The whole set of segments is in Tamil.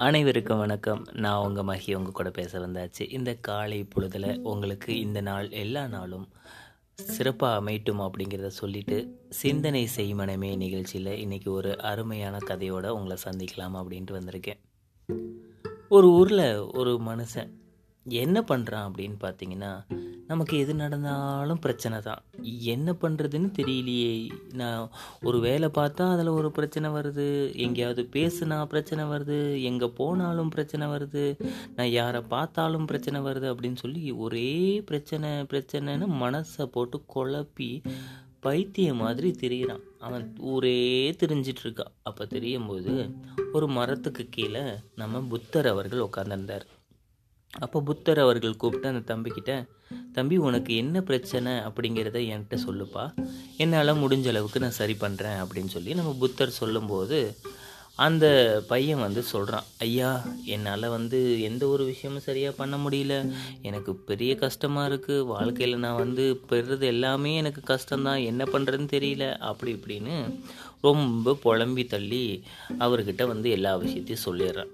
அனைவருக்கும் வணக்கம். நான் உங்கள் மகி உங்கள் கூட பேச வந்தாச்சு. இந்த காலை பொழுதில் உங்களுக்கு இந்த நாள் எல்லா நாளும் சிறப்பாக அமையட்டும் அப்படிங்கிறத சொல்லிட்டு சிந்தனை செய்மனமே நிகழ்ச்சியில் இன்றைக்கி ஒரு அருமையான கதையோடு உங்களை சந்திக்கலாம் அப்படின்ட்டு வந்திருக்கேன். ஒரு ஊரில் ஒரு மனுஷன் என்ன பண்ணுறான் அப்படின்னு பார்த்தீங்கன்னா நமக்கு எது நடந்தாலும் பிரச்சனை தான். என்ன பண்ணுறதுன்னு தெரியலையே. நான் ஒரு வேலை பார்த்தா அதில் ஒரு பிரச்சனை வருது. எங்கேயாவது பேசுனா பிரச்சனை வருது. எங்கே போனாலும் பிரச்சனை வருது. நான் யாரை பார்த்தாலும் பிரச்சனை வருது அப்படின்னு சொல்லி ஒரே பிரச்சனை பிரச்சனைன்னு மனசை போட்டு குழப்பி பைத்திய மாதிரி தெரியிறான். அவன் ஊரே தெரிஞ்சிட்டு இருக்கான் அப்போ தெரியும் போது ஒரு மரத்துக்கு கீழே நம்ம புத்தர் அவர்கள் உட்காந்துருந்தார் அப்போ புத்தர் அவர்கள் கூப்பிட்டு அந்த தம்பிக்கிட்ட தம்பி உனக்கு என்ன பிரச்சனை? அப்படிங்கிறத என்கிட்ட சொல்லுப்பா. என்னால் முடிஞ்ச அளவுக்கு நான் சரி பண்ணுறேன் அப்படின்னு சொல்லி நம்ம புத்தர் சொல்லும்போது அந்த பையன் வந்து சொல்கிறான் ஐயா என்னால் வந்து எந்த ஒரு விஷயமும் சரியாக பண்ண முடியல. எனக்கு பெரிய கஷ்டமாக இருக்குது வாழ்க்கையில் நான் வந்து பெறுறது எல்லாமே எனக்கு கஷ்டம்தான். என்ன பண்ணுறதுன்னு தெரியல. அப்படி இப்படின்னு ரொம்ப புலம்பி தள்ளி அவர்கிட்ட வந்து எல்லா விஷயத்தையும் சொல்லிடுறான்.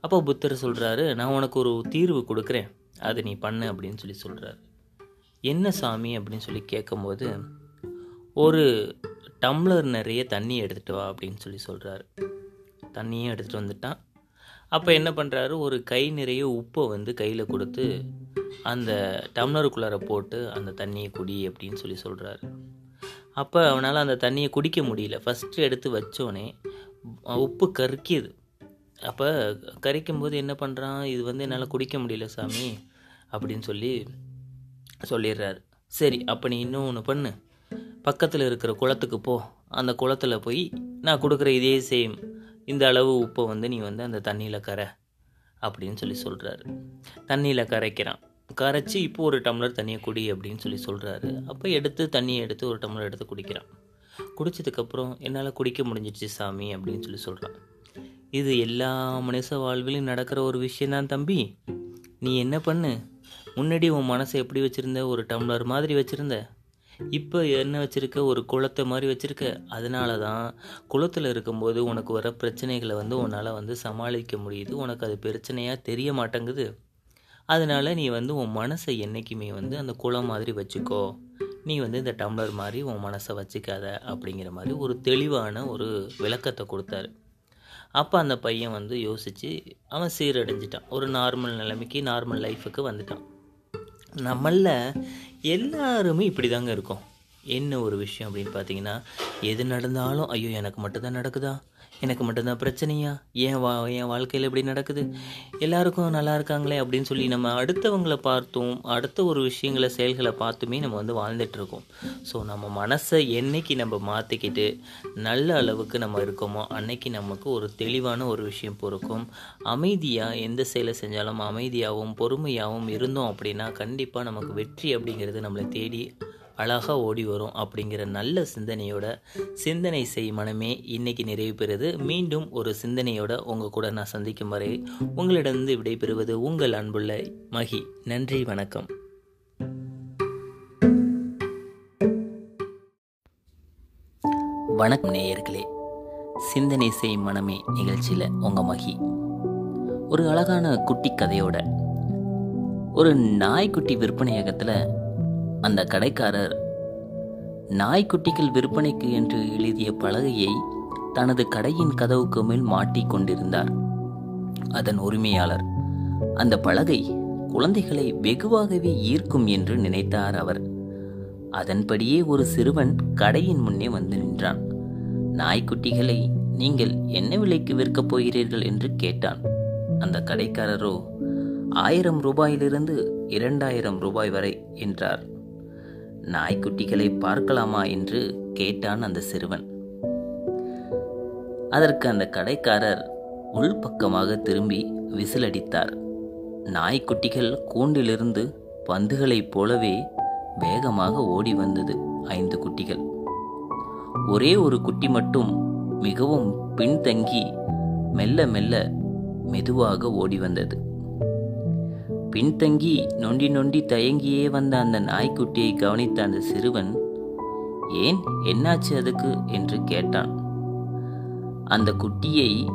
அப்போ புத்தர் சொல்கிறாரு நான் உனக்கு ஒரு தீர்வு கொடுக்குறேன். அதை நீ பண்ணு அப்படின்னு சொல்லி சொல்கிறாரு என்ன சாமி அப்படின்னு சொல்லி கேட்கும்போது ஒரு டம்ளர் நிறைய தண்ணி எடுத்துகிட்டு வா அப்படின்னு சொல்லி சொல்கிறாரு தண்ணியும் எடுத்துகிட்டு வந்துட்டான். அப்போ என்ன பண்ணுறாரு ஒரு கை நிறைய உப்பை வந்து கையில் கொடுத்து அந்த டம்ளருக்குள்ளார போட்டு அந்த தண்ணியை குடி அப்படின்னு சொல்லி சொல்கிறாரு அப்போ அவனால் அந்த தண்ணியை குடிக்க முடியல. ஃபஸ்ட்டு எடுத்து வச்சோடனே உப்பு கருக்கியது. அப்போ கரைக்கும் போது என்ன பண்ணுறான் இது வந்து என்னால் குடிக்க முடியல சாமி அப்படின்னு சொல்லி சொல்லிடுறாரு. சரி அப்போ நீ இன்னும் ஒன்று பண்ணு. பக்கத்தில் இருக்கிற குளத்துக்கு போ. அந்த குளத்தில் போய் நான் கொடுக்குற இதே சேம் இந்த அளவு உப்பை வந்து நீ வந்து அந்த தண்ணியில் கரை அப்படின்னு சொல்லி சொல்கிறாரு தண்ணியில் கரைக்கிறான். கரைச்சி இப்போ ஒரு டம்ளர் தண்ணியை குடி அப்படின்னு சொல்லி சொல்கிறாரு அப்போ எடுத்து தண்ணியை எடுத்து ஒரு டம்ளர் எடுத்து குடிக்கிறான். குடித்ததுக்கப்புறம் என்னால் குடிக்க முடிஞ்சிடுச்சு சாமி அப்படின்னு சொல்லி சொல்கிறான் இது எல்லா மனுஷ வாழ்விலும் நடக்கிற ஒரு விஷயந்தான் தம்பி. நீ என்ன பண்ணு? முன்னாடி உன் மனசை எப்படி வச்சுருந்த? ஒரு டம்ளர் மாதிரி வச்சுருந்த. இப்போ என்ன வச்சுருக்க? ஒரு குளத்தை மாதிரி வச்சுருக்க. அதனால தான் குளத்தில் இருக்கும்போது உனக்கு வர பிரச்சனைகளை வந்து உன்னால் வந்து சமாளிக்க முடியுது. உனக்கு அது பிரச்சனையாக தெரிய மாட்டேங்குது. அதனால் நீ வந்து உன் மனசை என்றைக்குமே வந்து அந்த குளம் மாதிரி வச்சுக்கோ. நீ வந்து இந்த டம்ளர் மாதிரி உன் மனசை வச்சுக்காத அப்படிங்கிற மாதிரி ஒரு தெளிவான ஒரு விளக்கத்தை கொடுத்தாரு. அப்போ அந்த பையன் வந்து யோசித்து அவன் சீரடைஞ்சிட்டான். ஒரு நார்மல் நிலைமைக்கு நார்மல் லைஃபுக்கு வந்துட்டான். நம்மளில் எல்லாருமே இப்படி தாங்க இருக்கோம். என்ன ஒரு விஷயம் அப்படின்னு பார்த்தீங்கன்னா எது நடந்தாலும் ஐயோ எனக்கு மட்டும்தான் நடக்குதா? எனக்கு மட்டும்தான் பிரச்சனையா? ஏன் வா என் வாழ்க்கையில் எப்படி நடக்குது? எல்லாருக்கும் நல்லா இருக்காங்களே அப்படின்னு சொல்லி நம்ம அடுத்தவங்களை பார்த்தும் அடுத்த ஒரு விஷயங்களை செயல்களை பார்த்துமே நம்ம வந்து வாழ்ந்துட்டுருக்கோம் ஸோ நம்ம மனசை என்னைக்கு நம்ம மாற்றிக்கிட்டு நல்ல அளவுக்கு நம்ம இருக்கோமோ அன்னைக்கு நமக்கு ஒரு தெளிவான ஒரு விஷயம் பொறுக்கும். அமைதியாக எந்த செயலை செஞ்சாலும் அமைதியாகவும் பொறுமையாகவும் இருந்தோம் அப்படின்னா கண்டிப்பாக நமக்கு வெற்றி அப்படிங்கிறது நம்மளை தேடி அழகாக ஓடி வரும் அப்படிங்கிற நல்ல சிந்தனையோட சிந்தனை செய் மனமே இன்னைக்கு நிறைவு பெறுது. மீண்டும் ஒரு சிந்தனையோட உங்கள் கூட நான் சந்திக்கும் வரை உங்களிடமிருந்து விடைபெறுவது உங்கள் அன்புள்ள மகி. நன்றி வணக்கம். வணக்கம் நேயர்களே. சிந்தனை செய் மனமே நிகழ்ச்சியில் உங்கள் மகி. ஒரு அழகான குட்டி கதையோட ஒரு நாய்க்குட்டி விற்பனையகத்தில் அந்த கடைக்காரர் நாய்க்குட்டிகள் விற்பனைக்கு என்று எழுதிய பலகையை தனது கடையின் கதவுக்கு மேல் மாட்டி கொண்டிருந்தார். அதன் உரிமையாளர் அந்த பலகை குழந்தைகளை வெகுவாகவே ஈர்க்கும் என்று நினைத்தார் அவர். அதன்படியே ஒரு சிறுவன் கடையின் முன்னே வந்து நின்றான். நாய்க்குட்டிகளை நீங்கள் என்ன விலைக்கு விற்கப் போகிறீர்கள்? என்று கேட்டான். அந்த கடைக்காரரோ ஆயிரம் ரூபாயிலிருந்து இரண்டாயிரம் ரூபாய் வரை என்றார். நாய்க்குட்டிகளை பார்க்கலாமா என்று கேட்டான் அந்த சிறுவன். அதற்கு அந்த கடைக்காரர் உள்பக்கமாக திரும்பி விசிலடித்தார். நாய்க்குட்டிகள் கூண்டிலிருந்து பந்துகளைப் போலவே வேகமாக ஓடி வந்தது ஐந்து குட்டிகள். ஒரே ஒரு குட்டி மட்டும் மிகவும் பின்தங்கி மெல்ல மெல்ல மெதுவாக ஓடி வந்தது. பின்தங்கி நொண்டி நொண்டி தயங்கியே வந்த அந்த நாய்க்குட்டியை கவனித்த அந்த சிறுவன் ஏன்? என்னாச்சு அதுக்கு? என்று கேட்டான். அந்த குட்டியை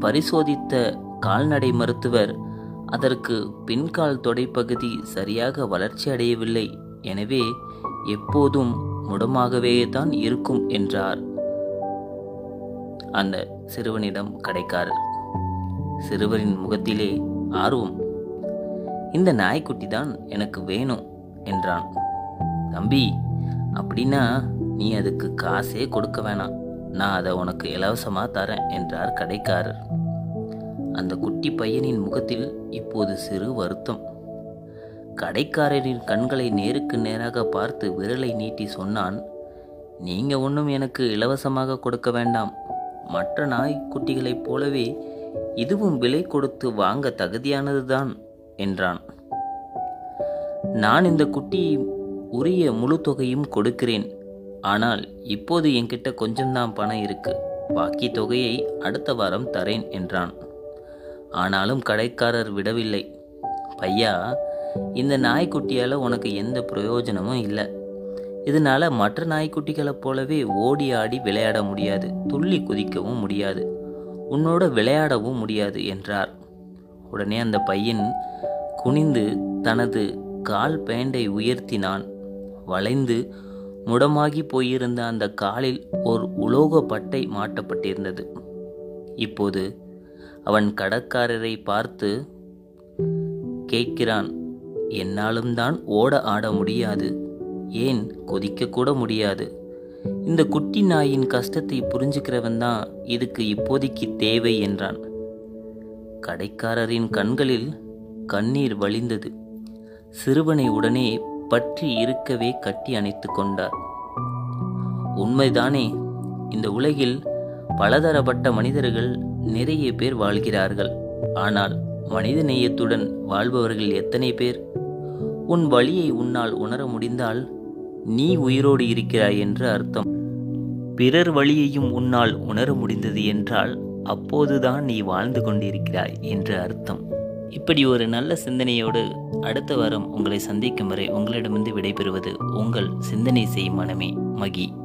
பரிசோதித்த கால்நடை மருத்துவர் அதற்கு பின்கால் தொடைப்பகுதி சரியாக வளர்ச்சி அடையவில்லை. எனவே எப்போதும் முடமாகவே தான் இருக்கும் என்றார் அந்த சிறுவனிடம் கடைக்காரர். சிறுவரின் முகத்திலே ஆர்வம் இந்த நாய்க்குட்டி தான் எனக்கு வேணும் என்றான். தம்பி அப்படின்னா நீ அதுக்கு காசே கொடுக்க வேணாம். நான் அதை உனக்கு இலவசமாக தரேன் என்றார் கடைக்காரர். அந்த குட்டி பையனின் முகத்தில் இப்போது சிறு வருத்தம். கடைக்காரரின் கண்களை நேருக்கு நேராக பார்த்து விரலை நீட்டி சொன்னான் நீங்க ஒன்றும் எனக்கு இலவசமாக கொடுக்க வேண்டாம். மற்ற நாய்க்குட்டிகளைப் போலவே இதுவும் விலை கொடுத்து வாங்க தகுதியானதுதான். என்றான். நான் இந்த குட்டி உரிய முழு தொகையும் கொடுக்கிறேன். ஆனால் இப்போது என்கிட்ட கொஞ்சம்தான் பணம் இருக்கு. பாக்கி தொகையை அடுத்த வாரம் தரேன் என்றான். ஆனாலும் கடைக்காரர் விடவில்லை. பையா இந்த நாய்க்குட்டியால் உனக்கு எந்த பிரயோஜனமும் இல்லை. இதனால மற்ற நாய்க்குட்டிகளைப் போலவே ஓடி ஆடி விளையாட முடியாது. துள்ளி குதிக்கவும் முடியாது. உன்னோட விளையாடவும் முடியாது என்றார். உடனே அந்த பையன் குனிந்து தனது கால் பேண்டை உயர்த்தினான். வளைந்து முடமாகி போயிருந்த அந்த காலில் ஒரு உலோக பட்டை மாட்டப்பட்டிருந்தது. இப்போது அவன் கடற்காரரை பார்த்து கேட்கிறான் என்னாலும் தான் ஓட ஆட முடியாது. ஏன் கொதிக்கக்கூட முடியாது? இந்த குட்டி நாயின் கஷ்டத்தை புரிஞ்சுக்கிறவன் தான் இதுக்கு இப்போதைக்கு தேவை என்றான். கடைக்காரரின் கண்களில் கண்ணீர் வழிந்தது. சிறுவனை உடனே பற்றி இருக்கவே கட்டி அணைத்து கொண்டார். உண்மைதானே இந்த உலகில் பலதரப்பட்ட மனிதர்கள் நிறைய பேர் வாழ்கிறார்கள். ஆனால் மனித நேயத்துடன் வாழ்பவர்கள் எத்தனை பேர்? உன் வழியை உன்னால் உணர முடிந்தால் நீ உயிரோடு இருக்கிறாய் என்று அர்த்தம். பிறர் வழியையும் உன்னால் உணர முடிந்தது என்றால் அப்போதுதான் நீ வாழ்ந்து கொண்டிருக்கிறாய் என்று அர்த்தம். இப்படி ஒரு நல்ல சிந்தனையோடு அடுத்த வாரம் உங்களை சந்திக்கும் வரை உங்களிடமிருந்து விடைபெறுவது உங்கள் சிந்தனை செய்யும் மனமே மகி.